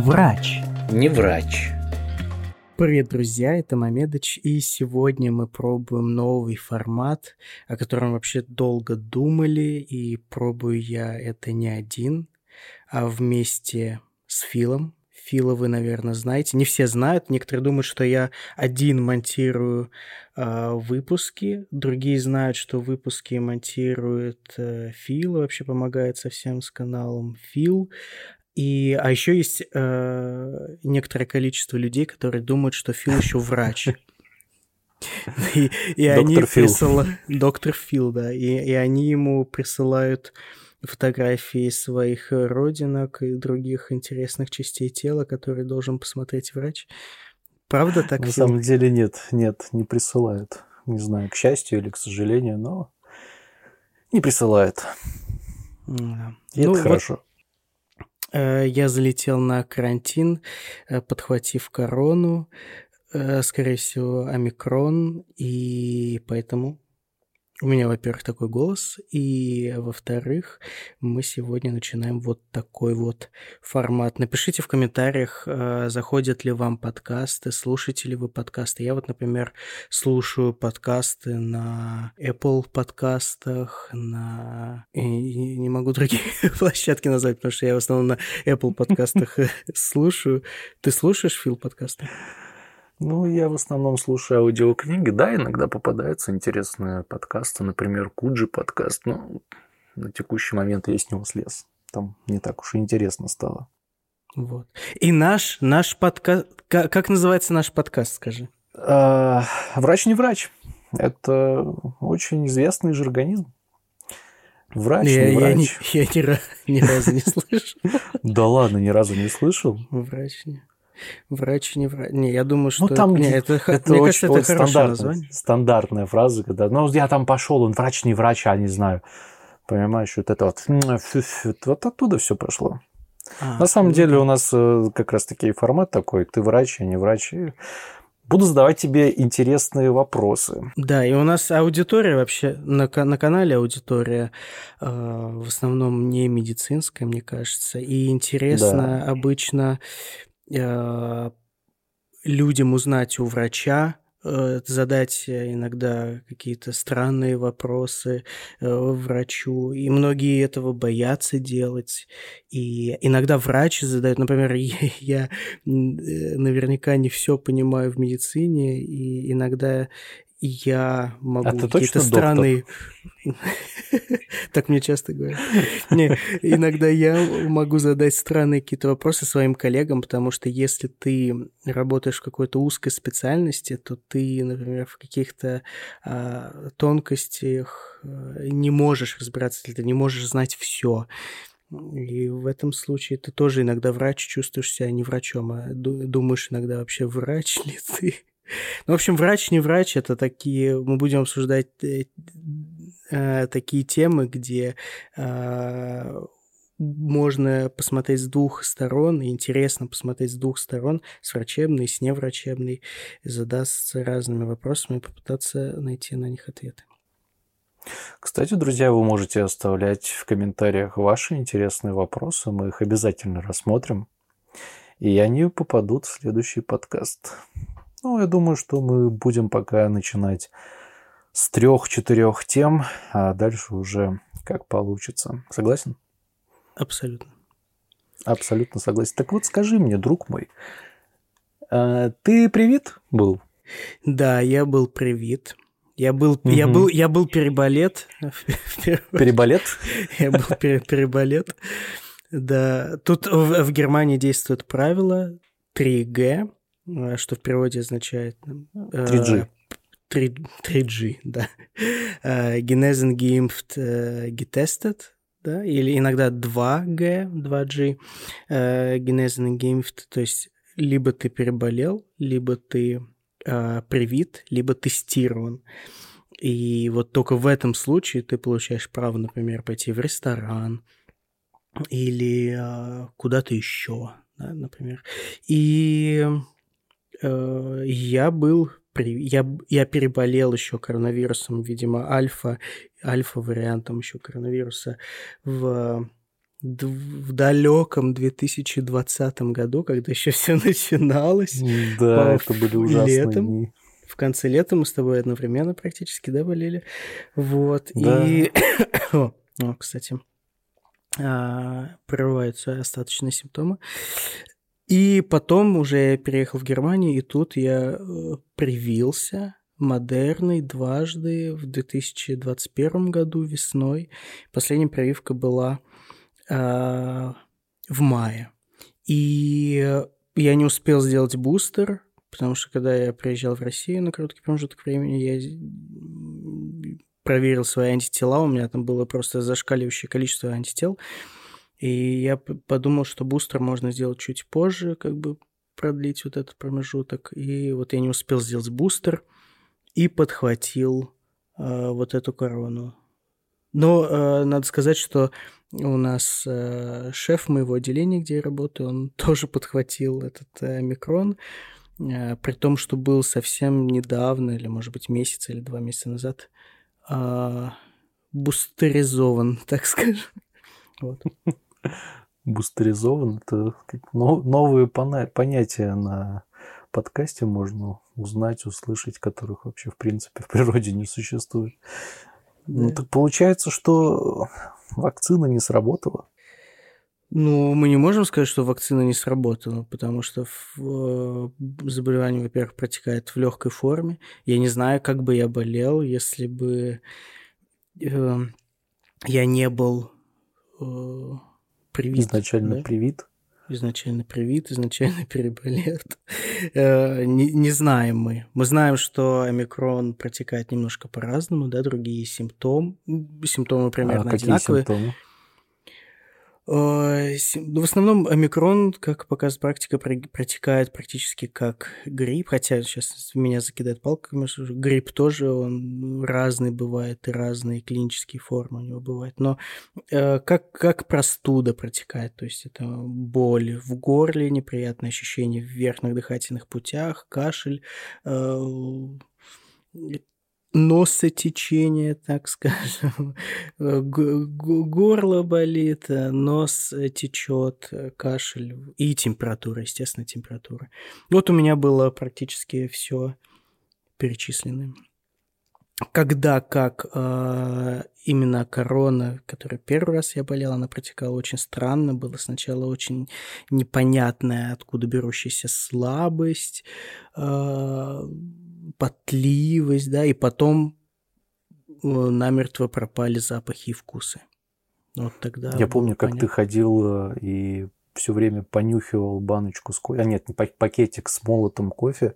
Врач. Не врач. Привет, друзья, это Мамедыч, и сегодня мы пробуем новый формат, о котором вообще долго думали, и пробую я это не один, а вместе с Филом. Фила вы, наверное, знаете. Не все знают. Некоторые думают, что я один монтирую э, выпуски. Другие знают, что выпуски монтирует э, Фил, вообще помогает совсем с каналом Фил. И, а еще есть э, некоторое количество людей, которые думают, что Фил еще врач. И, и они присылают... Доктор Фил, да. И, и они ему присылают фотографии своих родинок и других интересных частей тела, которые должен посмотреть врач. Правда так? На Фил? самом деле нет, нет, не присылают. Не знаю, к счастью или к сожалению, но не присылают. Да. И ну, это вот... хорошо. Э, я залетел на карантин, э, подхватив корону, э, скорее всего, омикрон, и поэтому у меня, во-первых, такой голос, и, во-вторых, мы сегодня начинаем вот такой вот формат. Напишите в комментариях, э, заходят ли вам подкасты, слушаете ли вы подкасты. Я вот, например, слушаю подкасты на Apple подкастах, на... И не могу другие площадки назвать, потому что я в основном на Apple подкастах слушаю. Ты слушаешь, Фил, подкасты? Ну, я в основном слушаю аудиокниги. Да, иногда попадаются интересные подкасты. Например, Куджи подкаст. Но на текущий момент я с него слез. Там не так уж и интересно стало. Вот. И наш, наш подкаст... Как, называется наш подкаст, скажи? А, врач не врач. Это очень известный же организм. Врач, я, не врач. Я, я ни, ни разу не слышал. Да ладно, ни разу не слышал? Врач не. Врач не врач. Не, я думаю, что... Ну, там, не, это, это мне очень, кажется, это хорошее название. Стандартная фраза, когда, ну, я там пошел, он врач, не врач, а не знаю. Понимаешь, вот это вот, вот оттуда все пошло. А, На самом ну, деле у нас э, как раз таки формат такой, ты врач, а не врач. Буду задавать тебе интересные вопросы. Да, и у нас аудитория вообще, на, на канале аудитория э, в основном не медицинская, мне кажется. И интересно да. обычно Э, людям узнать у врача, э, задать иногда какие-то странные вопросы э, врачу, и многие этого боятся делать. И иногда врач задает, например, я наверняка не все понимаю в медицине, и иногда я могу а какие-то странные... Так мне часто говорят. Не, иногда я могу задать странные какие-то вопросы своим коллегам, потому что если ты работаешь в какой-то узкой специальности, то ты, например, в каких-то а, тонкостях а, не можешь разбираться, ты не можешь знать все. И в этом случае ты тоже иногда врач, чувствуешь себя не врачом, а думаешь иногда вообще врач ли ты. Ну, в общем, врач не врач, это такие, мы будем обсуждать э, э, такие темы, где э, можно посмотреть с двух сторон, и интересно посмотреть с двух сторон, с врачебной, с неврачебной, задаться разными вопросами и попытаться найти на них ответы. Кстати, друзья, вы можете оставлять в комментариях ваши интересные вопросы, мы их обязательно рассмотрим, и они попадут в следующий подкаст. Ну, я думаю, что мы будем пока начинать с трех-четырех тем, а дальше уже как получится. Согласен? Абсолютно. Абсолютно согласен. Так вот, скажи мне, друг мой, а ты привит был? Да, я был привит. Я был, угу. я был, я был переболет. Переболет? Я был переболет. Да, тут в, в Германии действует правило 3G, Э, что в переводе означает... 3G. 3, 3G, да. Genesen geimpft, getestet, да, или иногда 2G, 2G, Genesen geimpft, то есть либо ты переболел, либо ты э, привит, либо тестирован. И вот только в этом случае ты получаешь право, например, пойти в ресторан или э, куда-то еще, да, например. И Э, я был я, я переболел еще коронавирусом, видимо, альфа, альфа-вариантом еще коронавируса в в далеком 2020 году, когда еще все начиналось. Да, это были ужасные летом. дни. В конце лета мы с тобой одновременно практически, да, болели? Вот. Да. И... О, о, кстати, а, прорываются остаточные симптомы. И потом уже я переехал в Германию, и тут я э, привился модерной дважды в 2021 году весной. Последняя прививка была э, в мае. И я не успел сделать бустер, потому что когда я приезжал в Россию на короткий промежуток времени, я проверил свои антитела, у меня там было просто зашкаливающее количество антител. И я подумал, что бустер можно сделать чуть позже, как бы продлить вот этот промежуток. И вот я не успел сделать бустер и подхватил э, вот эту корону. Но э, надо сказать, что у нас э, шеф моего отделения, где я работаю, он тоже подхватил этот э, микрон, э, при том, что был совсем недавно, или, может быть, месяц или два месяца назад, э, бустеризован, так скажем. Вот бустеризован. Это новые понятия на подкасте можно узнать, услышать, которых вообще в принципе в природе не существует. Ну, да. Ну так получается, что вакцина не сработала. Ну, мы не можем сказать, что вакцина не сработала, потому что э, заболевание, во-первых, протекает в легкой форме. Я не знаю, как бы я болел, если бы э, я не был э, привит. Изначально да? привит. Изначально привит, изначально переболет. Э, не, не знаем мы. Мы знаем, что омикрон протекает немножко по-разному, да, другие симптомы, симптомы примерно а одинаковые. Какие симптомы? Э, ну, в основном омикрон, как показывает практика, протекает практически как грипп, хотя сейчас меня закидает палками, грипп тоже, он разный бывает, и разные клинические формы у него бывают, но э, как, как простуда протекает, то есть это боль в горле, неприятные ощущения в верхних дыхательных путях, кашель, э, носотечение, так скажем, горло болит, нос течет, кашель и температура, естественно, температура. Вот у меня было практически все перечислено. Когда, как э, именно корона, которая первый раз я болел, она протекала очень странно, было сначала очень непонятная, откуда берущаяся слабость, э, потливость, да, и потом э, намертво пропали запахи и вкусы. Вот тогда. Я помню, как понятно. ты ходил э, и все время понюхивал баночку с кофе, а нет, не пакетик с молотом кофе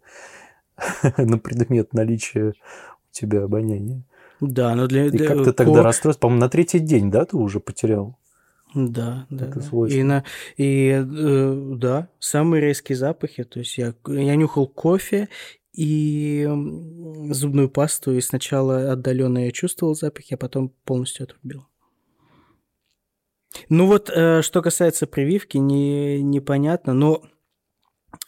на предмет наличия у тебя обоняния. Да, но для... И как ты тогда расстроился? По-моему, на третий день, да, ты уже потерял? Да, да. Это да. И, на, и э, да, самые резкие запахи. То есть я, я нюхал кофе и зубную пасту, и сначала отдаленно я чувствовал запах, а потом полностью отрубил. Ну вот, э, что касается прививки, не, непонятно, но,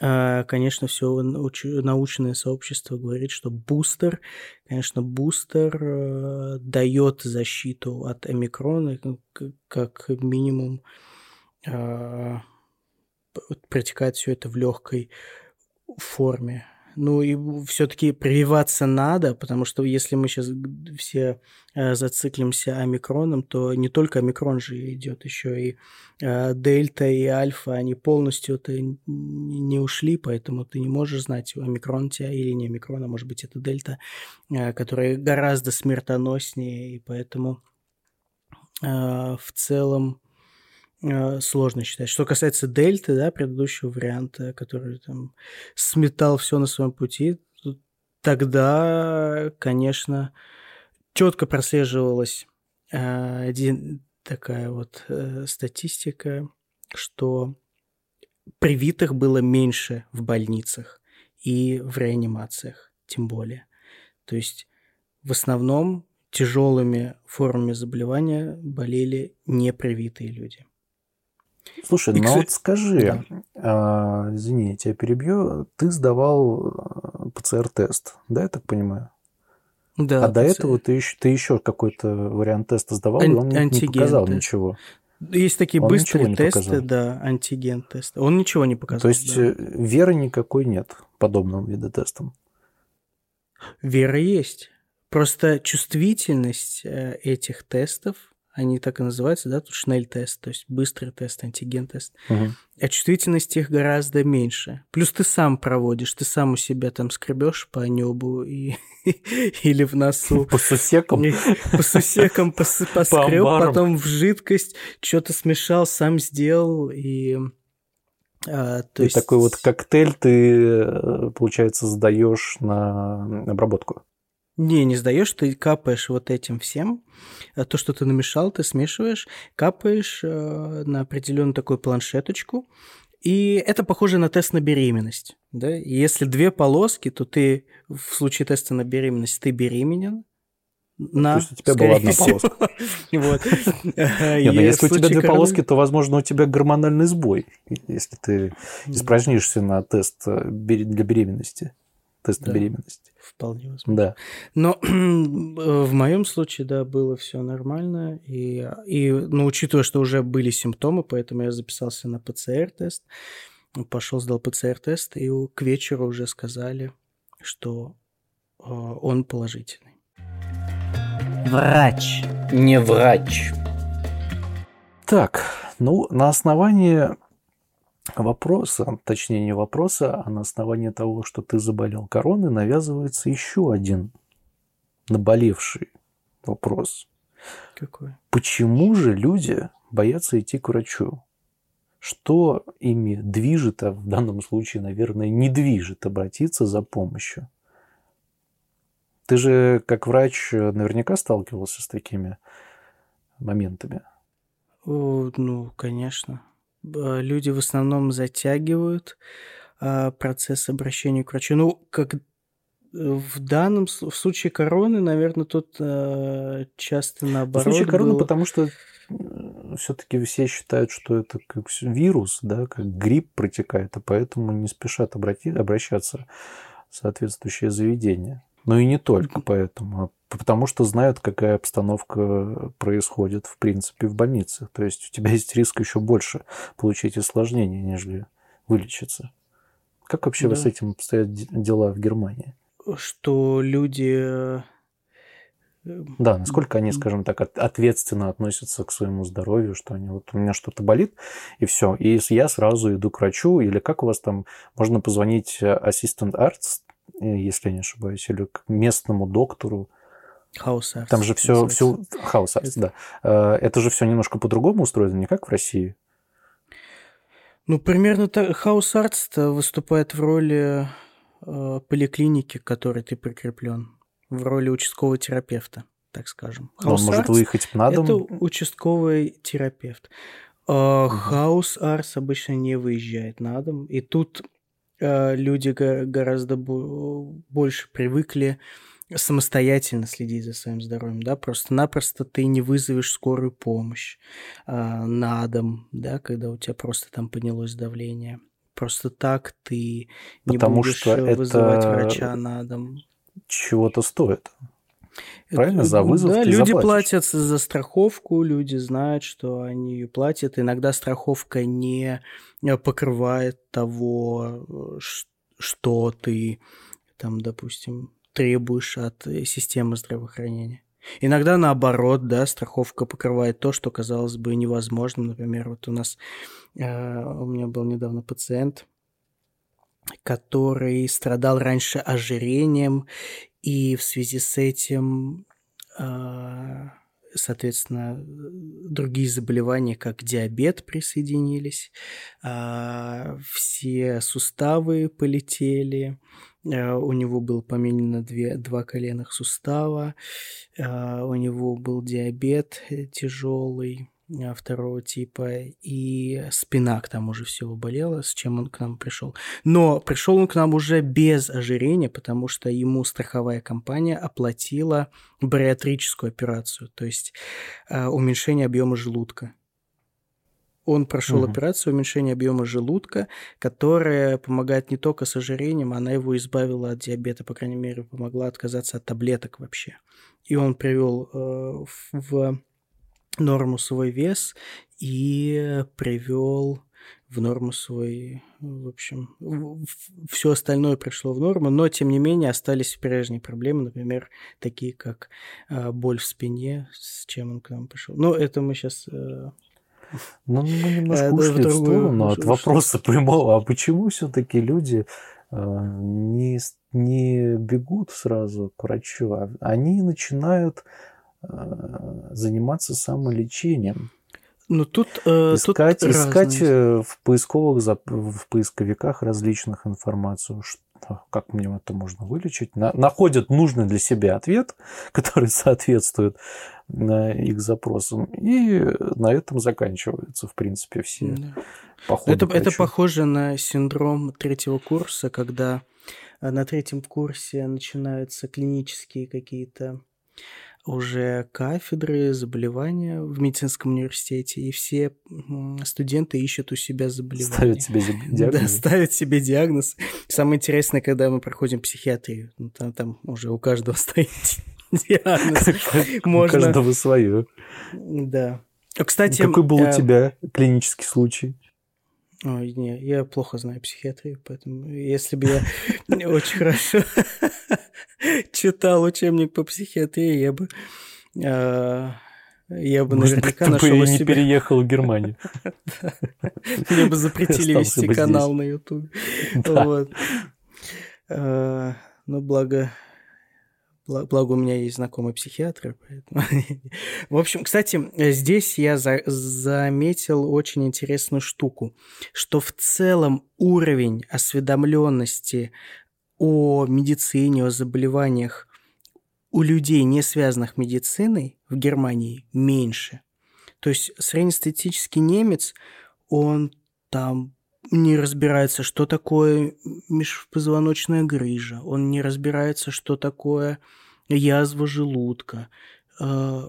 э, конечно, все научное сообщество говорит, что бустер, конечно, бустер э, дает защиту от омикрона, как минимум протекает все это в легкой форме. Ну и все-таки прививаться надо, потому что если мы сейчас все э, зациклимся омикроном, то не только омикрон же идет, еще и э, дельта и альфа, они полностью это не ушли, поэтому ты не можешь знать, омикрон тебя или не омикрон, а может быть это дельта, э, которая гораздо смертоноснее, и поэтому в целом сложно считать. Что касается дельты, да, предыдущего варианта, который там сметал все на своем пути, тогда, конечно, четко прослеживалась э, такая вот э, статистика, что привитых было меньше в больницах и в реанимациях, тем более. То есть в основном тяжелыми формами заболевания болели непривитые люди. Слушай, и, ну кстати... вот скажи, да. а, извини, я тебя перебью, ты сдавал э, ПЦР-тест, да, я так понимаю? Да. А до этого ты еще, ты еще какой-то вариант теста сдавал, Ан- и он антиген, не показал да. ничего. Есть такие он быстрые тесты, показал. да, антиген-тесты. Он ничего не показал. То есть да. Э, веры никакой нет подобным виду тестам? Вера есть. Просто чувствительность э, этих тестов они так и называются, да, тут шнель-тест, то есть быстрый тест, антиген-тест. Угу. А чувствительность их гораздо меньше. Плюс ты сам проводишь, ты сам у себя там скребешь по небу и, или в носу. По сусекам? По сусекам поскреб, потом в жидкость, что-то смешал, сам сделал и... А, то и есть... такой вот коктейль ты, э, получается, сдаешь на обработку. Не, не сдаешь, ты капаешь вот этим всем. А то, что ты намешал, ты смешиваешь, капаешь э, на определенную такую планшеточку. И это похоже на тест на беременность. Да? Если две полоски, то ты в случае теста на беременность ты беременен, на, то есть у тебя была одна полоска. Вот. Ну, если у тебя две полоски, то, возможно, у тебя гормональный сбой, если ты испражнишься на тест э, для беременности тест на беременность. Вполне возможно. Да. Но в моем случае, да, было все нормально. И, и, ну, учитывая, что уже были симптомы, поэтому я записался на ПЦР-тест. Пошел, сдал ПЦР-тест, и к вечеру уже сказали, что э, он положительный. Врач. Не врач. Так, ну, на основании вопроса, точнее не вопроса, а на основании того, что ты заболел короной, навязывается еще один наболевший вопрос. Какой? Почему же люди боятся идти к врачу? Что ими движет, а в данном случае, наверное, не движет обратиться за помощью? Ты же, как врач, наверняка сталкивался с такими моментами. О, ну, конечно люди в основном затягивают а, процесс обращения к врачу. Ну, как э, в данном в случае короны, наверное, тут э, часто наоборот. В случае короны, было... потому что все-таки все считают, что это как вирус, да, как грипп протекает, и поэтому не спешат обрати, обращаться в соответствующее заведение. Но и не только поэтому, а потому что знают, какая обстановка происходит, в принципе, в больнице. То есть у тебя есть риск еще больше получить осложнения, нежели вылечиться. Как вообще да. с этим обстоят дела в Германии? Что люди... Э, да, насколько они, скажем так, ответственно относятся к своему здоровью, что они вот у меня что-то болит, и все. И я сразу иду к врачу, или как у вас там можно позвонить Assistenzarzt Э, если я не ошибаюсь, или к местному доктору. Hausarzt. Там же все, все Hausarzt, да. Э, это же все немножко по-другому устроено, не как в России. Ну, примерно так. Hausarzt выступает в роли э, поликлиники, к которой ты прикреплен, в роли участкового терапевта, так скажем. Он может выехать на дом? Это участковый терапевт. Хаус Арс обычно не выезжает на дом, и тут Э, люди гораздо больше привыкли самостоятельно следить за своим здоровьем, да, просто-напросто ты не вызовешь скорую помощь а, на дом, да, когда у тебя просто там поднялось давление. Просто так ты не Потому будешь что вызывать это врача на дом. Чего-то стоит. Правильно? За вызов да, ты люди заплатишь. платят за страховку, люди знают, что они ее платят. Иногда страховка не э, покрывает того, э, что ты там, допустим, требуешь от э, системы здравоохранения. Иногда наоборот, да, страховка покрывает то, что казалось бы невозможным. Например, вот у нас, э, у меня был недавно пациент, который страдал раньше ожирением и в связи с этим, а, соответственно, другие заболевания, как диабет, присоединились, а, все суставы полетели, у него был поменено две, два коленных сустава, у него был диабет тяжелый, а, второго типа, и спина к тому же всего болела, с чем он к нам пришел. Но пришел он к нам уже без ожирения, потому что ему страховая компания оплатила бариатрическую операцию, то есть э, уменьшение объема желудка. Он прошел угу. операцию уменьшения объема желудка, которая помогает не только с ожирением, она его избавила от диабета, по крайней мере, помогла отказаться от таблеток вообще. И он привел э, в норму свой вес и привел в норму свой, в общем, все остальное пришло в норму, но тем не менее остались прежние проблемы, например, такие как э, боль в спине, с чем он к нам пришел. Но это мы сейчас э, ну, мы немножко а, ушли в сторону от вопроса прямого. А почему все-таки люди э, не, не бегут сразу к врачу, а они начинают э, заниматься самолечением? Ну тут э, искать, тут искать разные. в поисковых в поисковиках различных информацию, что, как мне это можно вылечить, на, находят нужный для себя ответ, который соответствует их запросам, и на этом заканчиваются, в принципе, все да. походы. Это, это похоже на синдром третьего курса, когда э, на третьем курсе начинаются клинические какие-то уже кафедры заболевания в медицинском университете, и все студенты ищут у себя заболевания. Ставят себе диагноз. Да, ставят себе диагноз. Самое интересное, когда мы проходим психиатрию, ну, там, там уже у каждого стоит диагноз. Можно... У каждого свое. Да. Кстати, какой был у э, тебя клинический случай? Ой, не, я плохо знаю психиатрию, поэтому если бы я очень хорошо читал учебник по психиатрии, я бы а, я бы Может, наверняка нашел бы не переехал в Германию. Мне бы запретили вести канал на YouTube. А, ну, благо Благо, у меня есть знакомый психиатр. Поэтому... В общем, кстати, здесь я за заметил очень интересную штуку, что в целом уровень осведомленности о медицине, о заболеваниях у людей, не связанных медициной, в Германии меньше. То есть среднестатистический немец, он там не разбирается, что такое межпозвоночная грыжа, он не разбирается, что такое язва желудка. А,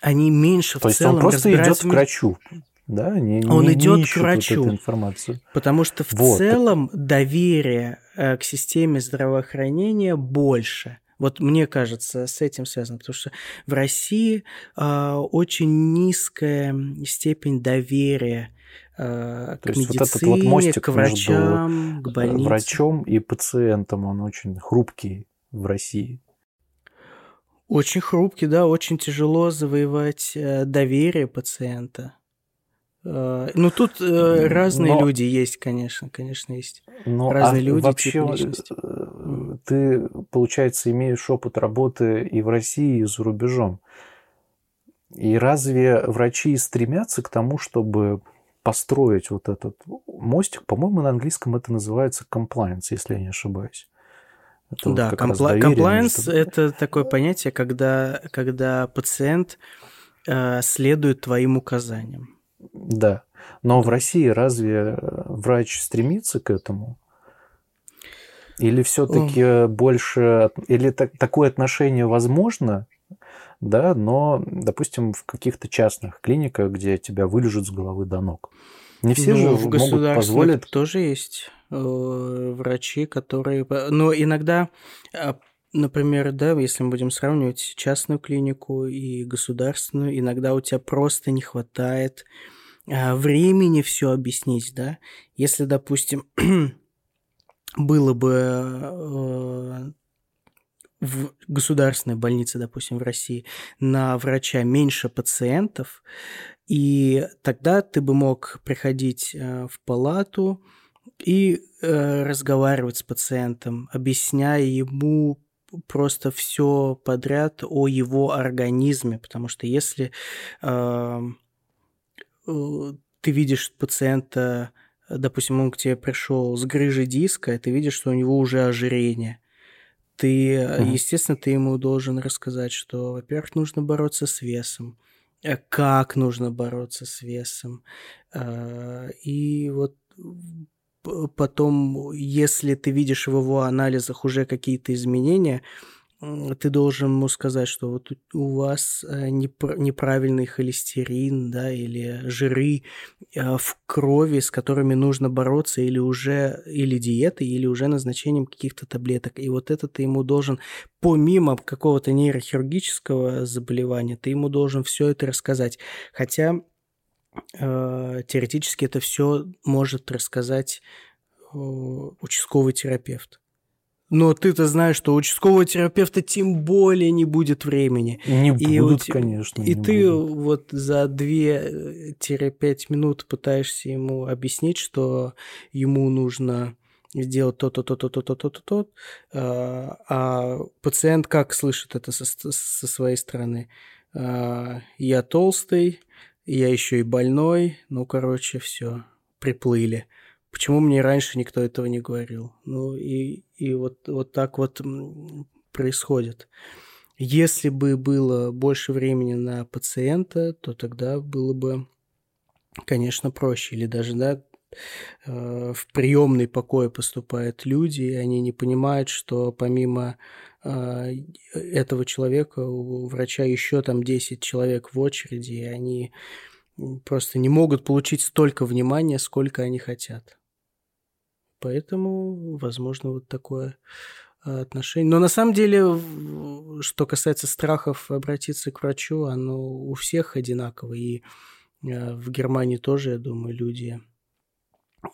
они меньше То в целом он просто идет к врачу. Да, не, он не, идет не к врачу, вот информацию. потому что в вот. целом доверие э, к системе здравоохранения больше. Вот мне кажется, с этим связано, потому что в России э, очень низкая степень доверия э, к То медицине, вот этот вот мостик к врачам, к больницам. Врачом и пациентом, он очень хрупкий в России. Очень хрупкий, да, очень тяжело завоевать э, доверие пациента. Э, ну, тут э, разные но, люди есть, конечно, конечно, есть. Но, разные а люди, вообще, ты, получается, имеешь опыт работы и в России, и за рубежом. И разве врачи стремятся к тому, чтобы построить вот этот мостик? По-моему, на английском это называется compliance, если я не ошибаюсь. Это да, вот комплайенс между... это такое понятие, когда, когда пациент э, следует твоим указаниям. Да. Но в России разве врач стремится к этому? Или все-таки О. больше, или так, такое отношение возможно, да, но, допустим, в каких-то частных клиниках, где тебя вылежат с головы до ног. Не все ну, же в могут позволить. Тоже есть э, врачи, которые. Но иногда, а, например, да, если мы будем сравнивать частную клинику и государственную, иногда у тебя просто не хватает а, времени все объяснить, да. Если, допустим, было бы э, в государственной больнице, допустим, в России, на врача меньше пациентов, и тогда ты бы мог приходить э, в палату и э, разговаривать с пациентом, объясняя ему просто все подряд о его организме, потому что если э, ты видишь пациента, допустим, он к тебе пришел с грыжей диска, и ты видишь, что у него уже ожирение, ты, mm естественно, ты ему должен рассказать, что, во-первых, нужно бороться с весом, Э, как нужно бороться с весом. Э, и вот потом, если ты видишь в его анализах уже какие-то изменения, ты должен ему сказать, что вот у вас э, неправильный холестерин, да, или жиры э, в крови, с которыми нужно бороться или уже, или диетой, или уже назначением каких-то таблеток. И вот это ты ему должен, помимо какого-то нейрохирургического заболевания, ты ему должен все это рассказать. Хотя э, теоретически это все может рассказать э, участковый терапевт. Но ты-то знаешь, что у участкового терапевта тем более не будет времени. Не и будут, у, конечно. И ты будут. вот за 2-5 минут пытаешься ему объяснить, что ему нужно сделать то-то, то-то, то-то, то-то, то а, а пациент как слышит это со, со своей стороны? А, я толстый, я еще и больной, ну, короче, все, приплыли. Почему мне раньше никто этого не говорил? Ну и, и вот, вот так вот происходит. Если бы было больше времени на пациента, то тогда было бы, конечно, проще. Или даже, да, э, в приемный покой поступают люди, и они не понимают, что помимо э, этого человека у врача еще там 10 человек в очереди, и они просто не могут получить столько внимания, сколько они хотят. Поэтому, возможно, вот такое а, отношение. Но на самом деле, что касается страхов обратиться к врачу, оно у всех одинаково. И а, в Германии тоже, я думаю, люди...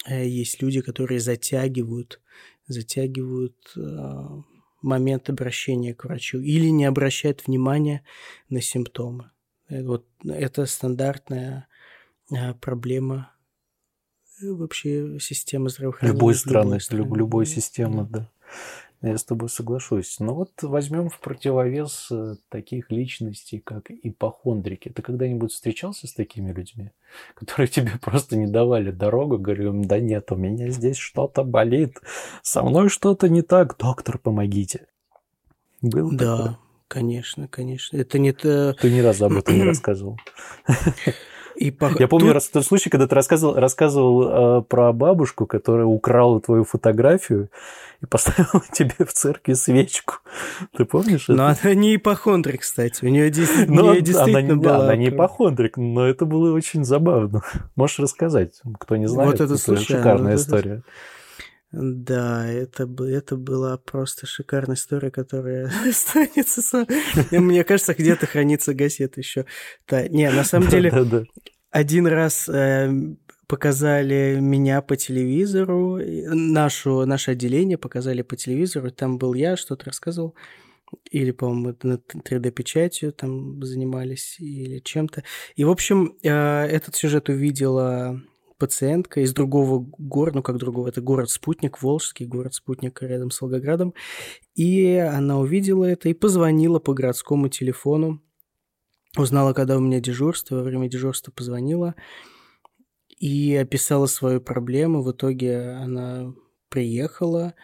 Э, есть люди, которые затягивают, затягивают а, момент обращения к врачу или не обращают внимания на симптомы. Э, вот это стандартная проблема вообще система здравоохранения. Любой страны, любой, любой системы, да. Я с тобой соглашусь. Но вот возьмем в противовес э, таких личностей, как ипохондрики. Ты когда-нибудь встречался с такими людьми, которые тебе просто не давали дорогу, говорю, да нет, у меня здесь что-то болит, со мной что-то не так, доктор, помогите. Был да, такое? конечно, конечно. Это не то... Ты ни разу об этом не рассказывал. И по... Я помню Тут... раз тот случай, когда ты рассказывал, рассказывал э, про бабушку, которая украла твою фотографию и поставила тебе в церкви свечку. Ты помнишь но это? она не ипохондрик, кстати. У нее, действительно, но, нее действительно она, была... Она не ипохондрик, но это было очень забавно. Можешь рассказать, кто не знает. Вот это, это шикарная история. Это... Да, это, это была просто шикарная история, которая останется... Мне кажется, где-то хранится газета еще. Да, не, на самом деле, один раз э, показали меня по телевизору, нашу, наше отделение показали по телевизору, там был я, что-то рассказывал, или, по-моему, на 3D-печатью там занимались, или чем-то. И, в общем, э, этот сюжет увидела пациентка из другого города, ну как другого, это город-спутник, Волжский город-спутник рядом с Волгоградом. И она увидела это и позвонила по городскому телефону. Узнала, когда у меня дежурство, во время дежурства позвонила и описала свою проблему. В итоге она приехала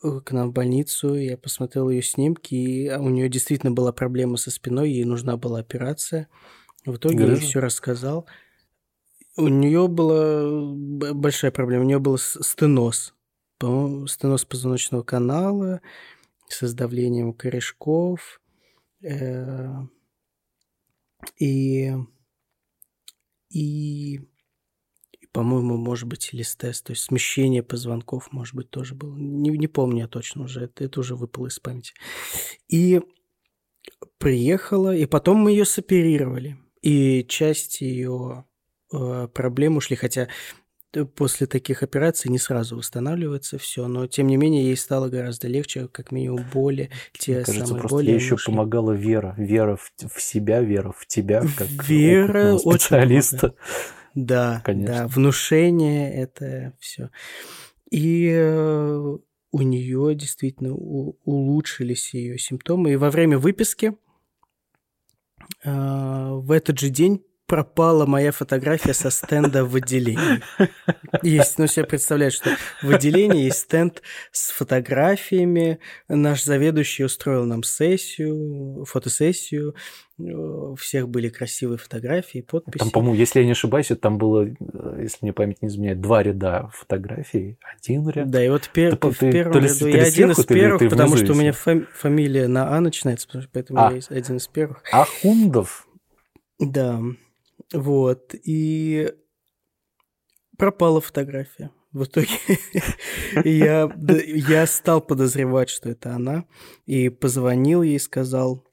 к нам в больницу, я посмотрел ее снимки, и у нее действительно была проблема со спиной, ей нужна была операция. В итоге я все рассказал. У нее была большая проблема. У нее был стеноз. По-моему, стеноз позвоночного канала с издавлением корешков. Э, и, и, и по-моему, может быть, листез, то есть смещение позвонков, может быть, тоже было. Не, не помню я точно уже, это, это уже выпало из памяти. И приехала, и потом мы ее соперировали. И часть ее проблем ушли, хотя после таких операций не сразу восстанавливается все, но тем не менее ей стало гораздо легче, как минимум боли, те Мне кажется, самые просто боли. Ей еще ушли. помогала вера, вера в, в себя, вера в тебя, как вера специалиста. Очень да, Конечно. да, внушение это все. И э, у нее действительно улучшились ее симптомы. И во время выписки э, в этот же день пропала моя фотография со стенда в отделении. Есть, ну, себе представляешь, что в отделении есть стенд с фотографиями. Наш заведующий устроил нам сессию, фотосессию. У всех были красивые фотографии, подписи. Там, по-моему, если я не ошибаюсь, там было, если мне память не изменяет, два ряда фотографий, один ряд. Да, и вот пер... ты, в первом ты, ряду я один из первых, ты, потому что у меня фами- фамилия на А начинается, поэтому а. я один из первых. Ахундов? Да. Вот, и пропала фотография. В итоге я, я стал подозревать, что это она, и позвонил ей, сказал,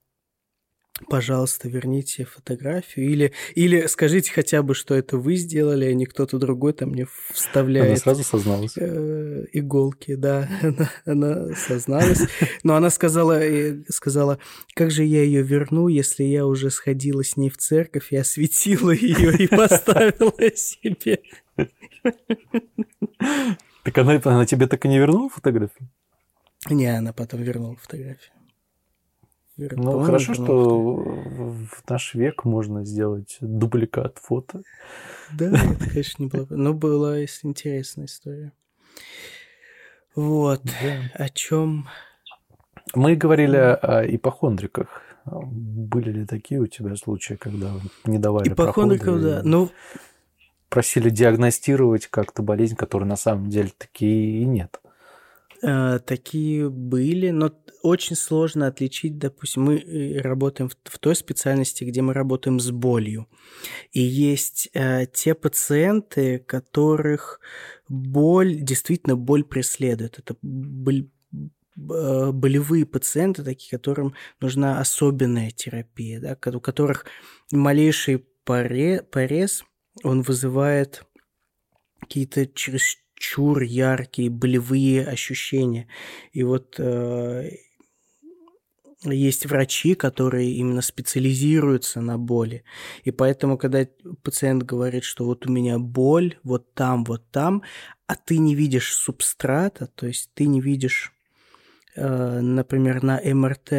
пожалуйста, верните фотографию. Или, или скажите хотя бы, что это вы сделали, а не кто-то другой там мне вставляет. Она сразу созналась. Э, иголки, да. Она, она созналась. Но она сказала, сказала, как же я ее верну, если я уже сходила с ней в церковь и осветила ее и поставила себе. Так она, она тебе так и не вернула фотографию? Не, она потом вернула фотографию. Ну, хорошо, что в наш век можно сделать дубликат фото. Да, это, конечно, не было. Но была интересная история. Вот. Да. О чем? Мы говорили о ипохондриках. Были ли такие у тебя случаи, когда не давали Ипохондриков, да. Ну, просили диагностировать как-то болезнь, которая на самом деле такие и нет. Э, такие были, но очень сложно отличить, допустим, мы э, работаем в, той специальности, где мы работаем с болью. И есть э, те пациенты, которых боль, действительно боль преследует. Это боль, э, болевые пациенты, такие, которым нужна особенная терапия, да, у которых малейший порез, он вызывает какие-то чересчур яркие болевые ощущения. И вот э, есть врачи, которые именно специализируются на боли. И поэтому, когда пациент говорит, что вот у меня боль, вот там, вот там, а ты не видишь субстрата, то есть ты не видишь, э, например, на МРТ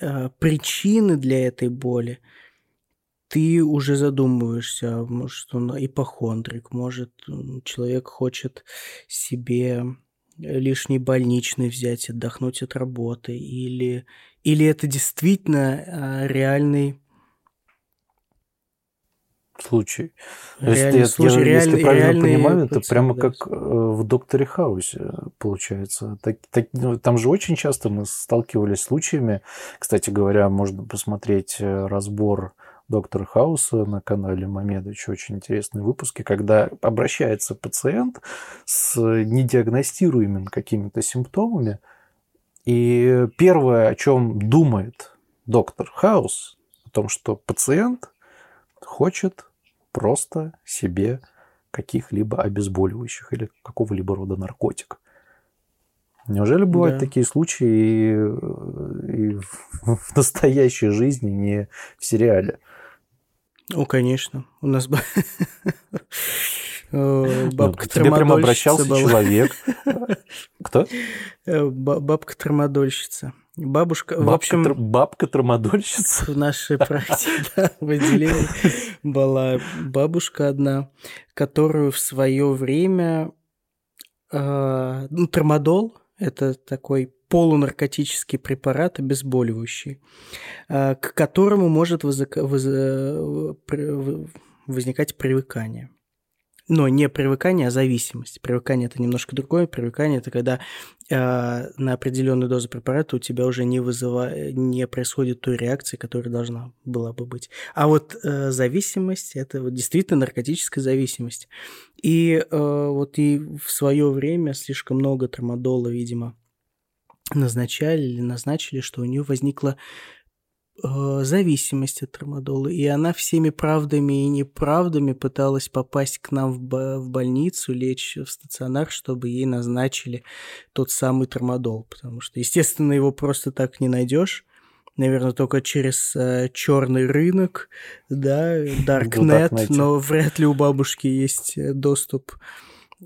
э, причины для этой боли, ты уже задумываешься, может, он ипохондрик, может, человек хочет себе лишний больничный взять, отдохнуть от работы, или, или это действительно а, реальный случай. Реальный если, случай, я, реаль, если правильно реальный понимаю, это прямо да. как э, в Докторе Хаусе получается. Так, так, ну, там же очень часто мы сталкивались с случаями. Кстати говоря, можно посмотреть э, разбор доктора Хауса на канале Мамедович. Очень интересные выпуски, когда обращается пациент с недиагностируемыми какими-то симптомами, и первое, о чем думает доктор Хаус, о том, что пациент хочет просто себе каких-либо обезболивающих или какого-либо рода наркотик. Неужели бывают да. такие случаи и, и в настоящей жизни, не в сериале? Ну, конечно. У нас э, бабка К тебе прямо обращался человек. Кто? Э, бабка трамодольщица. Бабушка, бабка, в общем... Бабка трамодольщица? В нашей практике, да, в отделении была бабушка одна, которую в свое время... Э, ну, трамодол – это такой полунаркотический препарат, обезболивающий, а, к которому может возникать привыкание. Но не привыкание, а зависимость. Привыкание это немножко другое. Привыкание это когда э, на определенную дозу препарата у тебя уже не вызывает, не происходит той реакции, которая должна была бы быть. А вот э, зависимость это вот действительно наркотическая зависимость. И э, вот и в свое время слишком много трамадола, видимо, назначали или назначили, что у нее возникла э, зависимость от трамадола, и она всеми правдами и неправдами пыталась попасть к нам в, в больницу, лечь в стационар, чтобы ей назначили тот самый трамадол, потому что, естественно, его просто так не найдешь. Наверное, только через э, черный рынок, да, Darknet, но вряд ли у бабушки есть э, доступ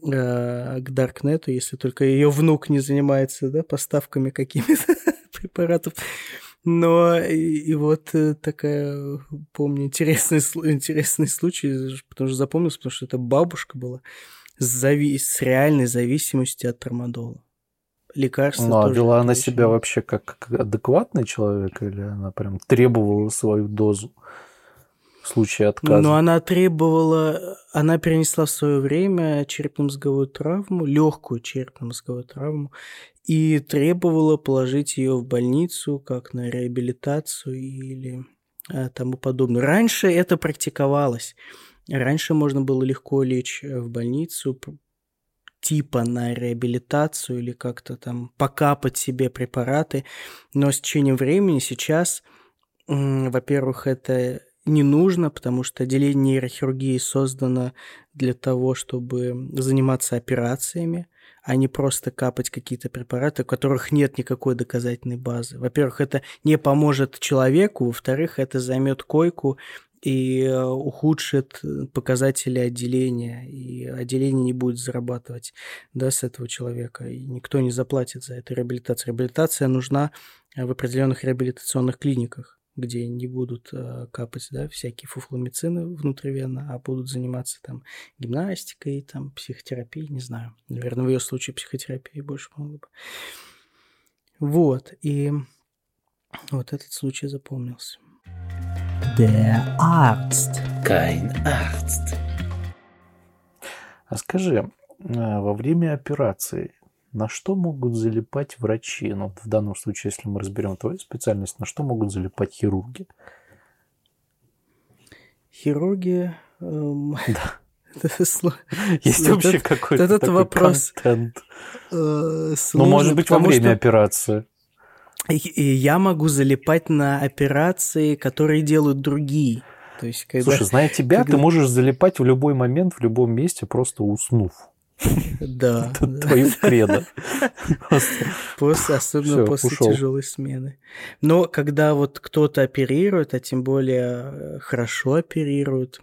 Э, к Даркнету, если только ее внук не занимается да, поставками какими-то препаратов. Но и, и вот э, такая, помню, интересный, интересный случай, потому что запомнился, потому что это бабушка была с, зави- с реальной зависимостью от тормодола. Лекарства Ну, а вела она себя вообще как адекватный человек, или она прям требовала свою дозу? В случае отказа. Но она требовала, она перенесла в свое время черепно-мозговую травму, легкую черепно-мозговую травму, и требовала положить ее в больницу как на реабилитацию или а, тому подобное. Раньше это практиковалось. Раньше можно было легко лечь в больницу, типа на реабилитацию или как-то там покапать себе препараты, но с течением времени сейчас во-первых, это не нужно, потому что отделение нейрохирургии создано для того, чтобы заниматься операциями, а не просто капать какие-то препараты, у которых нет никакой доказательной базы. Во-первых, это не поможет человеку, во-вторых, это займет койку и э, ухудшит показатели отделения, и отделение не будет зарабатывать да, с этого человека, и никто не заплатит за эту реабилитацию. Реабилитация нужна в определенных реабилитационных клиниках где не будут э, капать да, всякие фуфломицины внутривенно, а будут заниматься там гимнастикой, там психотерапией, не знаю. Наверное, в ее случае психотерапией больше помогло бы. Вот, и вот этот случай запомнился. Der Arzt. Kein Arzt. А скажи, э, во время операции на что могут залипать врачи? Ну, в данном случае, если мы разберем твою специальность, на что могут залипать хирурги? Хирурги... Эм... Да. Есть вообще какой-то этот вопрос. контент? Э, ну, может быть, во время операции. И я могу залипать на операции, которые делают другие. То есть, когда, Слушай, зная тебя, когда... ты можешь залипать в любой момент, в любом месте, просто уснув. Да. Твою кредо. После, особенно после тяжелой смены. Но когда вот кто-то оперирует, а тем более э, хорошо оперирует,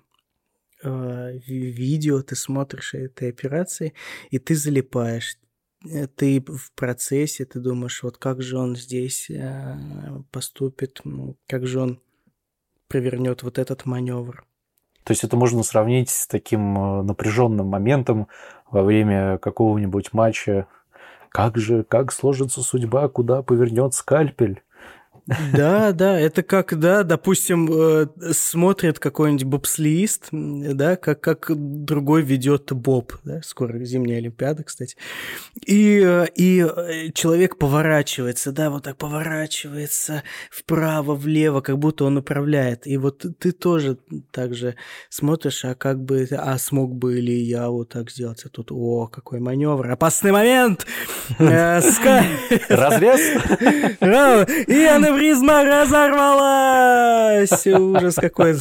э, видео ты смотришь этой операции, и ты залипаешь. Э, ты в процессе, ты думаешь, вот как же он здесь поступит, ну, как же он провернет вот этот маневр. То есть это можно сравнить с таким напряженным моментом во время какого-нибудь матча. Как же, как сложится судьба, куда повернет скальпель? Да, да, это как, да, допустим, э, смотрит какой-нибудь бобслиист, да, как, как другой ведет боб, да, скоро зимняя Олимпиада, кстати, и, э, и э, человек поворачивается, да, вот так поворачивается вправо, влево, как будто он управляет, и вот ты тоже так же смотришь, а как бы, а смог бы ли я вот так сделать, а тут, о, какой маневр, опасный момент, Разрез? И она аневризма разорвалась! Ужас какой.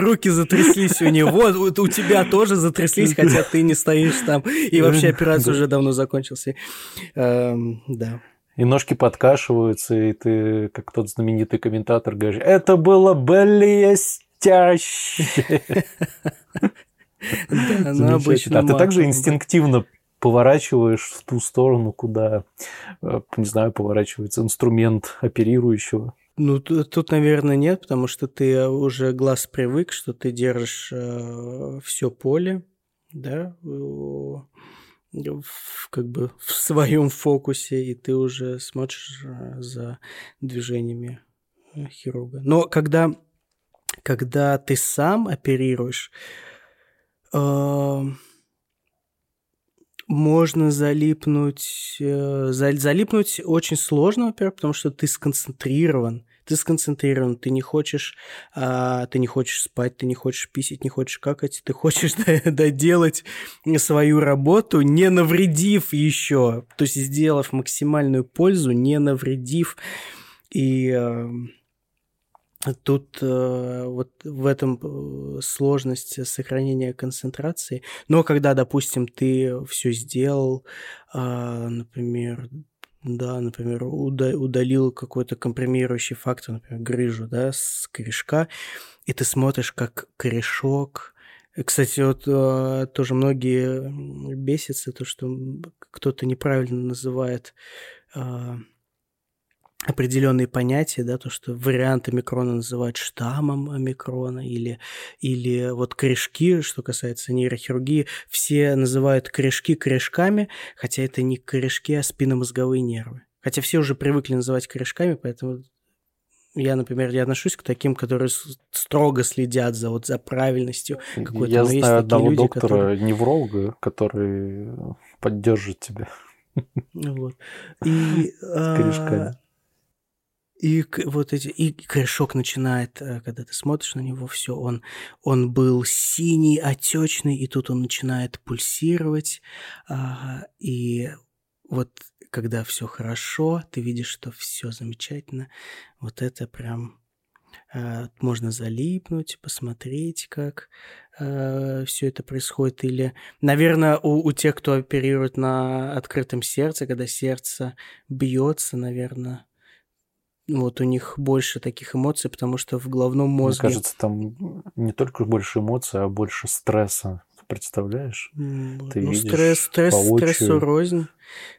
Руки затряслись у него. У тебя тоже затряслись, хотя ты не стоишь там. И вообще операция уже давно закончилась. Эм, да. И ножки подкашиваются, и ты, как тот знаменитый комментатор, говоришь, это было блестяще. Да, ну обычно. А ты также инстинктивно поворачиваешь в ту сторону, куда, э, не знаю, поворачивается инструмент оперирующего. Ну, тут, наверное, нет, потому что ты уже глаз привык, что ты держишь э, все поле, да, в, как бы в своем фокусе, и ты уже смотришь э, за движениями э, хирурга. Но когда, когда ты сам оперируешь, э, можно залипнуть. Э, залипнуть очень сложно, во-первых, потому что ты сконцентрирован. Ты сконцентрирован, ты не хочешь, а, ты не хочешь спать, ты не хочешь писать, не хочешь какать, ты хочешь доделать свою работу, не навредив еще, то есть сделав максимальную пользу, не навредив. И э, Тут э, вот в этом э, сложность сохранения концентрации. Но когда, допустим, ты все сделал, э, например, да, например, удалил какой-то компримирующий фактор, например, грыжу, да, с корешка, и ты смотришь, как корешок кстати, вот э, тоже многие бесятся, то, что кто-то неправильно называет э, определенные понятия, да, то, что вариант омикрона называют штаммом омикрона, или, или вот корешки, что касается нейрохирургии, все называют корешки корешками, хотя это не корешки, а спинномозговые нервы. Хотя все уже привыкли называть корешками, поэтому я, например, я отношусь к таким, которые строго следят за, вот, за правильностью какой-то. Я Но знаю одного люди, доктора, которые... невролога, который поддержит тебя. Вот. И, С корешками. И вот эти, и корешок начинает, э, когда ты смотришь на него, все, он, он был синий, отечный, и тут он начинает пульсировать. А, и вот когда все хорошо, ты видишь, что все замечательно, вот это прям э, можно залипнуть, посмотреть, как э, все это происходит. Или, наверное, у, у тех, кто оперирует на открытом сердце, когда сердце бьется, наверное, вот у них больше таких эмоций, потому что в головном мозге... Мне кажется, там не только больше эмоций, а больше стресса. Представляешь? Ты ну, стресс, стресс, стрессу рознь.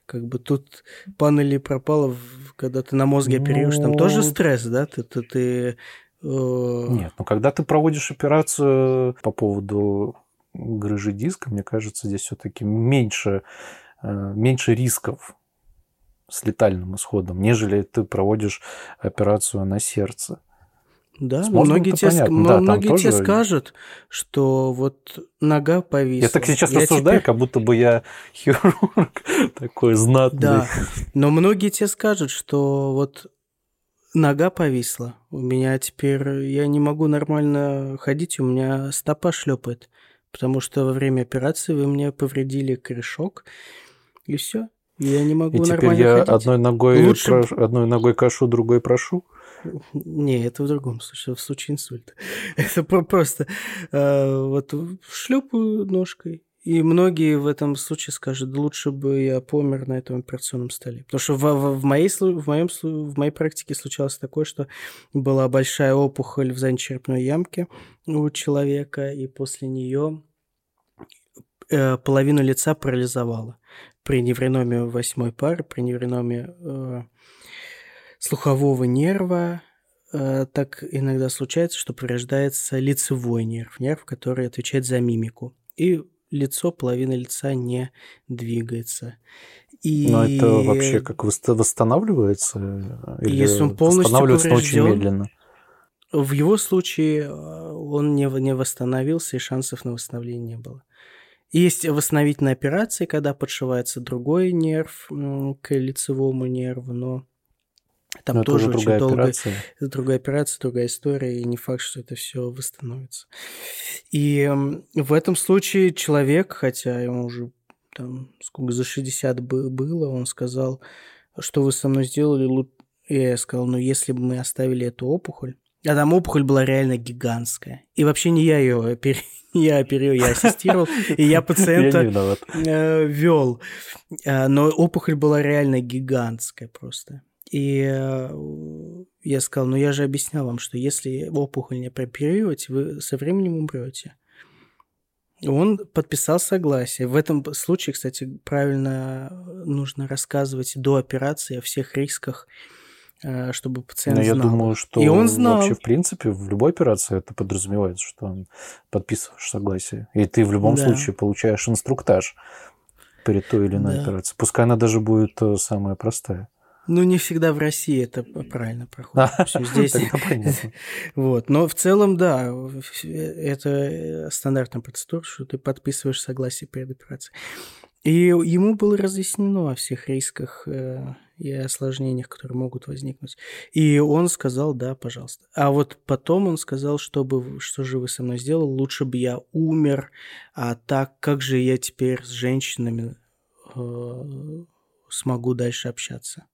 Как бы тут панели пропало, когда ты на мозге оперируешь, ну... там тоже ну, стресс, да? Ты, ты, ты э, нет, ну когда ты проводишь операцию по поводу грыжи диска, мне кажется, здесь все-таки меньше, э, меньше рисков с летальным исходом, нежели ты проводишь операцию на сердце. Да, многие, тебе, понятно. да, многие тоже... тебе скажут, что вот нога повисла. Я так сейчас я рассуждаю, теперь... как будто бы я хирург такой знатный. Да, но многие тебе скажут, что вот нога повисла. У меня теперь я не могу нормально ходить, у меня стопа шлепает, потому что во время операции вы мне повредили корешок, и все. Я не могу и ходить. теперь я одной ногой, Лучше... прош... одной ногой кашу, другой прошу? Не, это в другом случае, в случае инсульта. Это просто э, вот шлепаю ножкой, и многие в этом случае скажут, лучше бы я помер на этом операционном столе. Потому что в, в, в, моей, в, моем, в моей практике случалось такое, что была большая опухоль в заднечерепной ямке у человека, и после нее э, половину лица парализовала при невреноме восьмой пары, при невреноме э, слухового нерва, э, так иногда случается, что повреждается лицевой нерв, нерв, который отвечает за мимику. И лицо, половина лица не двигается. И... Но это вообще как восстанавливается? Или Если он полностью восстанавливается поврежден, очень медленно? В его случае э, он не, не восстановился, и шансов на восстановление не было. Есть восстановительные операции, когда подшивается другой нерв к лицевому нерву, но там но тоже, тоже очень долго. Операция. Другая операция, другая история, и не факт, что это все восстановится. И в этом случае человек, хотя ему уже там сколько за 60 было, он сказал, что вы со мной сделали, и я сказал, ну если бы мы оставили эту опухоль, а там опухоль была реально гигантская. И вообще не я ее я оперировал, я ассистировал, и я пациента э, вел. А, но опухоль была реально гигантская просто. И э, я сказал, ну я же объяснял вам, что если опухоль не прооперировать, вы со временем умрете. Он подписал согласие. В этом случае, кстати, правильно нужно рассказывать до операции о всех рисках, Э, чтобы пациент Но я думаю, что и он знал. вообще, в принципе, в любой операции это подразумевается, что он подписываешь согласие. И ты в любом да. случае получаешь инструктаж перед той или иной да. операцией. Пускай она даже будет э, самая простая. Ну, не всегда в России это правильно проходит. Все здесь. Вот. Но в целом, да, это стандартная процедура, что ты подписываешь согласие перед операцией. И ему было разъяснено о всех рисках э, и осложнениях, которые могут возникнуть. И он сказал, да, пожалуйста. А вот потом он сказал, чтобы, что же вы со мной сделал, лучше бы я умер, а так как же я теперь с женщинами э, смогу дальше общаться?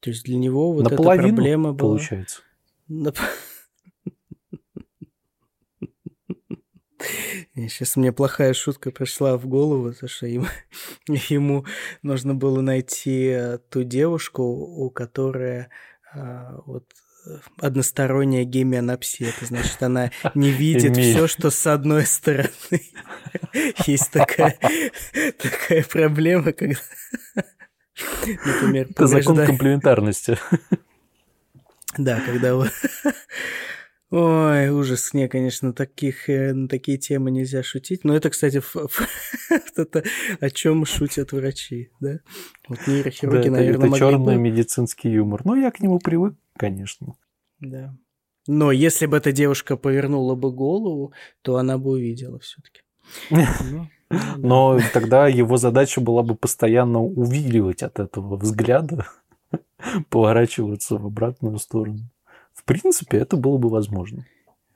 То есть для него вот Наполовину, эта проблема была... получается. Сейчас мне плохая шутка пришла в голову, то что ему, ему нужно было найти э, ту девушку, у которой а, вот односторонняя гемианапсия. Это значит, она не видит все, что с одной стороны. Есть такая, такая проблема, когда... Например, Это закон комплементарности. Да, когда Ой, ужас. Не, конечно, таких, э, на такие темы нельзя шутить. Но это, кстати, это о чем шутят врачи, да? Вот нейрохирурги, да, наверное, это, это черный бы... медицинский юмор. Ну, я к нему привык, конечно. Да. Но если бы эта девушка повернула бы голову, то она бы увидела все-таки. Ну, ну Но тогда его задача была бы постоянно увиливать от этого взгляда, поворачиваться в обратную сторону. В принципе, это было бы возможно.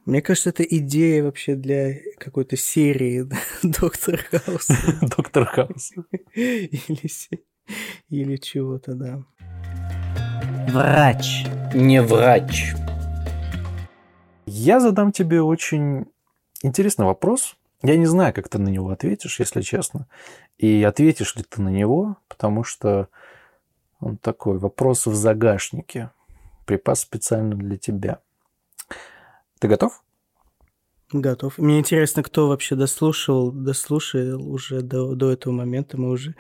Мне кажется, это идея вообще для какой-то серии Доктор Хаус. Доктор Хаус. Или, или чего-то, да. Врач. Не врач. Я задам тебе очень интересный вопрос. Я не знаю, как ты на него ответишь, если честно. И ответишь ли ты на него, потому что он такой вопрос в загашнике. Припас специально для тебя. Ты готов? Готов. Мне интересно, кто вообще дослушал, дослушал уже до, до этого момента. Мы уже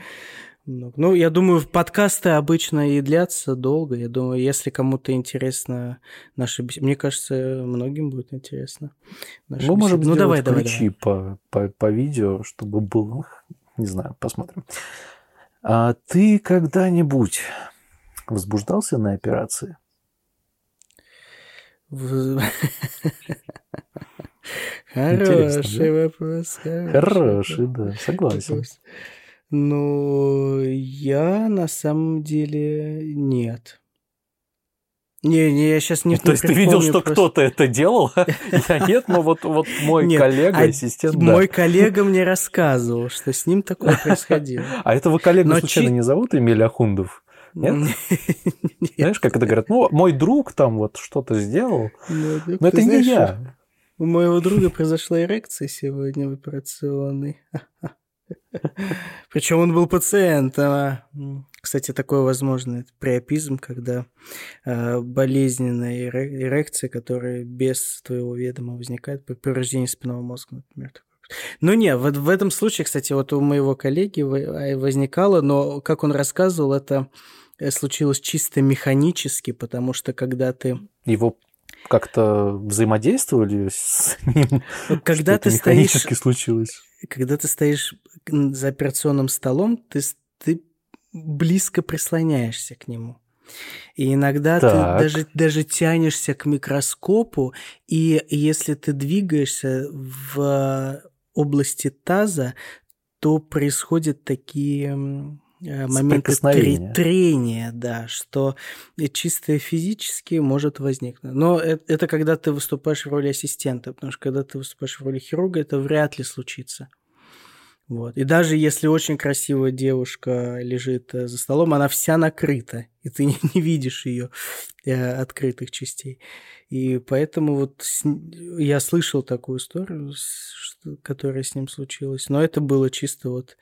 ну, я думаю, подкасты обычно и длятся долго. Я думаю, если кому-то интересно наши беседы... Мне кажется, многим будет интересно. Мы беседы. можем ну, давай, давай, давай. По, по, по видео, чтобы было... Не знаю, посмотрим. А ты когда-нибудь возбуждался на операции? Хороший вопрос. Хороший, да, согласен. Ну, я на самом деле нет. Не, не, я сейчас не То есть ты видел, что кто-то это делал? Я нет, но вот, вот мой нет, коллега, а ассистент, да. Мой коллега мне рассказывал, что с ним такое происходило. А этого коллегу но случайно не зовут Эмиль Ахундов? Нет? Знаешь, как это говорят? Ну, мой друг там вот что-то сделал, ну, но это не я. У моего друга произошла эрекция сегодня в операционной. Причем он был пациентом. А, кстати, такое возможно. Это приопизм, когда э, болезненная эрекция, которая без твоего ведома возникает при повреждении спинного мозга, например. Ну не, в, в этом случае, кстати, вот у моего коллеги а, возникало, но, как он рассказывал, это э, случилось чисто механически, потому что когда ты... Его как-то взаимодействовали с ним? Когда ты стоишь... случилось? Когда ты стоишь за операционным столом, ты, ты близко прислоняешься к нему. И иногда так. ты даже, даже тянешься к микроскопу, и если ты двигаешься в области таза, то происходят такие э, моменты трения, да, что чисто физически может возникнуть. Но это, это когда ты выступаешь в роли ассистента, потому что когда ты выступаешь в роли хирурга, это вряд ли случится. Вот. И даже если очень красивая девушка лежит э, за столом, она вся накрыта, и ты не, не видишь ее э, открытых частей. И поэтому вот с... я слышал такую историю, которая с ним случилась, но это было чисто вот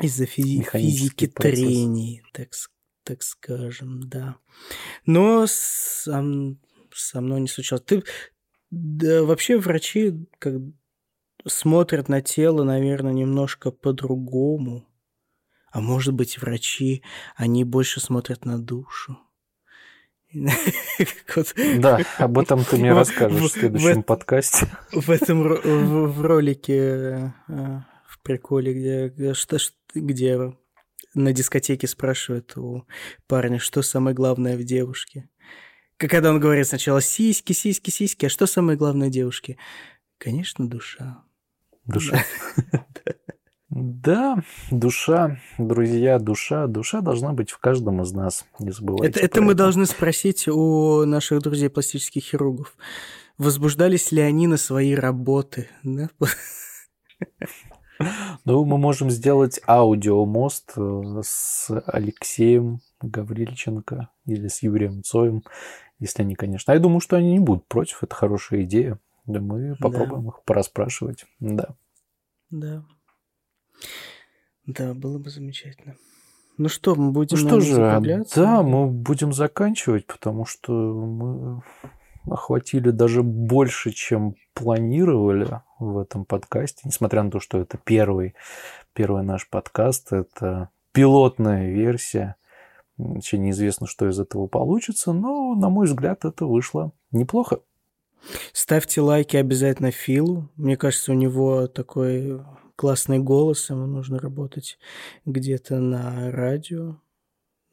из-за физи... физики процесс. трений, так, так скажем, да. Но сам... со мной не случалось. Ты да, вообще врачи, как смотрят на тело, наверное, немножко по-другому. А может быть, врачи, они больше смотрят на душу. Да, об этом ты мне расскажешь в следующем подкасте. В этом в ролике, э, в приколе, где, где на дискотеке спрашивают у парня, что самое главное в девушке. Когда он говорит сначала сиськи, сиськи, сиськи, а что самое главное в девушке? Конечно, душа. Душа. Да, душа, друзья, душа, душа должна быть в каждом из нас, не забывайте. Это, это мы должны спросить у наших друзей пластических хирургов. Возбуждались ли они на свои работы? Да? Ну, мы можем сделать аудиомост э, с Алексеем Гаврильченко или с Юрием Цоем, если они, конечно. А я думаю, что они не будут против, это хорошая идея. Да мы попробуем да. их пораспрашивать. Да. Да. Да, было бы замечательно. Ну что, мы будем ну что же, да, мы будем заканчивать, потому что мы охватили даже больше, чем планировали в этом подкасте, несмотря на то, что это первый, первый наш подкаст, это пилотная версия. Еще неизвестно, что из этого получится, но, на мой взгляд, это вышло неплохо. Ставьте лайки обязательно Филу. Мне кажется, у него такой классный голос, ему нужно работать где-то на радио.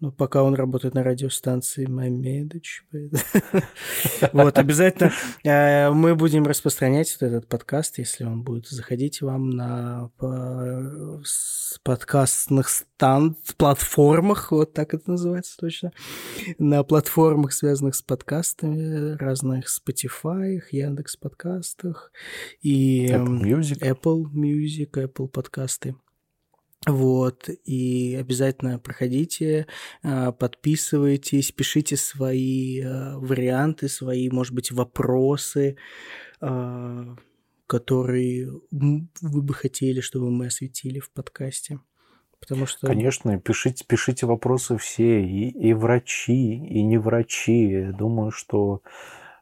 Ну, пока он работает на радиостанции Мамедыч. Вот, обязательно э, мы будем распространять этот подкаст, если он будет заходить вам на подкастных станд, платформах, вот так это называется точно, на платформах, связанных с подкастами, разных Spotify, Яндекс подкастах и Apple Music, Apple Music, Apple подкасты. Вот, и обязательно проходите, а, подписывайтесь, пишите свои а, варианты, свои, может быть, вопросы, а, которые вы бы хотели, чтобы мы осветили в подкасте. Потому что... Конечно, пишите, пишите вопросы все, и, и врачи, и не врачи. Думаю, что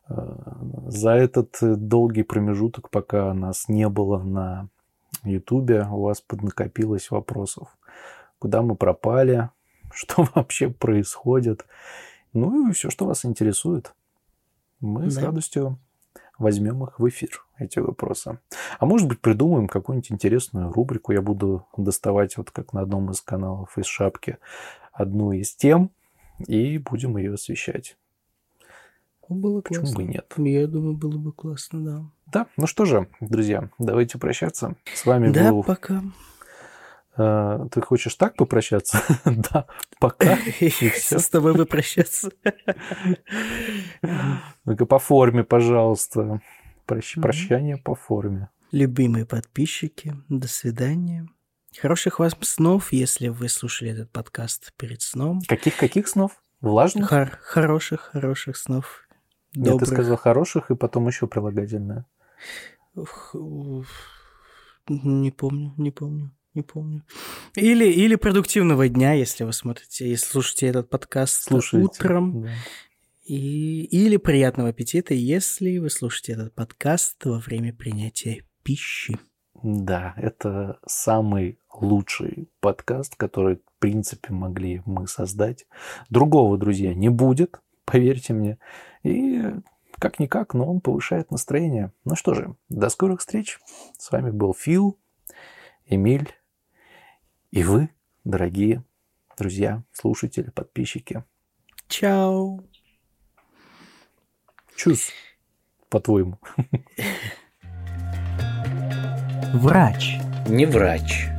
за этот долгий промежуток, пока нас не было на Ютубе у вас поднакопилось вопросов. Куда мы пропали? Что вообще происходит? Ну и все, что вас интересует. Мы да. с радостью возьмем их в эфир, эти вопросы. А может быть, придумаем какую-нибудь интересную рубрику. Я буду доставать, вот как на одном из каналов из шапки, одну из тем, и будем ее освещать. Было Почему классно. бы нет? Я думаю, было бы классно, да. Да, ну что же, друзья, давайте прощаться. С вами да, был... пока. А, ты хочешь так попрощаться? да, пока. С тобой попрощаться. Ну-ка, по форме, пожалуйста. Прощание по форме. Любимые подписчики, до свидания. Хороших вам снов, если вы слушали этот подкаст перед сном. Каких-каких снов? Влажных? Хор- хороших, хороших снов. Нет, ты сказал хороших и потом еще прилагательное. Не помню, не помню, не помню. Или, или продуктивного дня, если вы смотрите, если слушаете этот подкаст Слушайте, утром. Да. И, или приятного аппетита, если вы слушаете этот подкаст во время принятия пищи. Да, это самый лучший подкаст, который, в принципе, могли мы создать. Другого, друзья, не будет, поверьте мне. И как-никак, но он повышает настроение. Ну что же, до скорых встреч. С вами был Фил, Эмиль и вы, дорогие друзья, слушатели, подписчики. Чао. Чус, по-твоему. Врач. Не врач.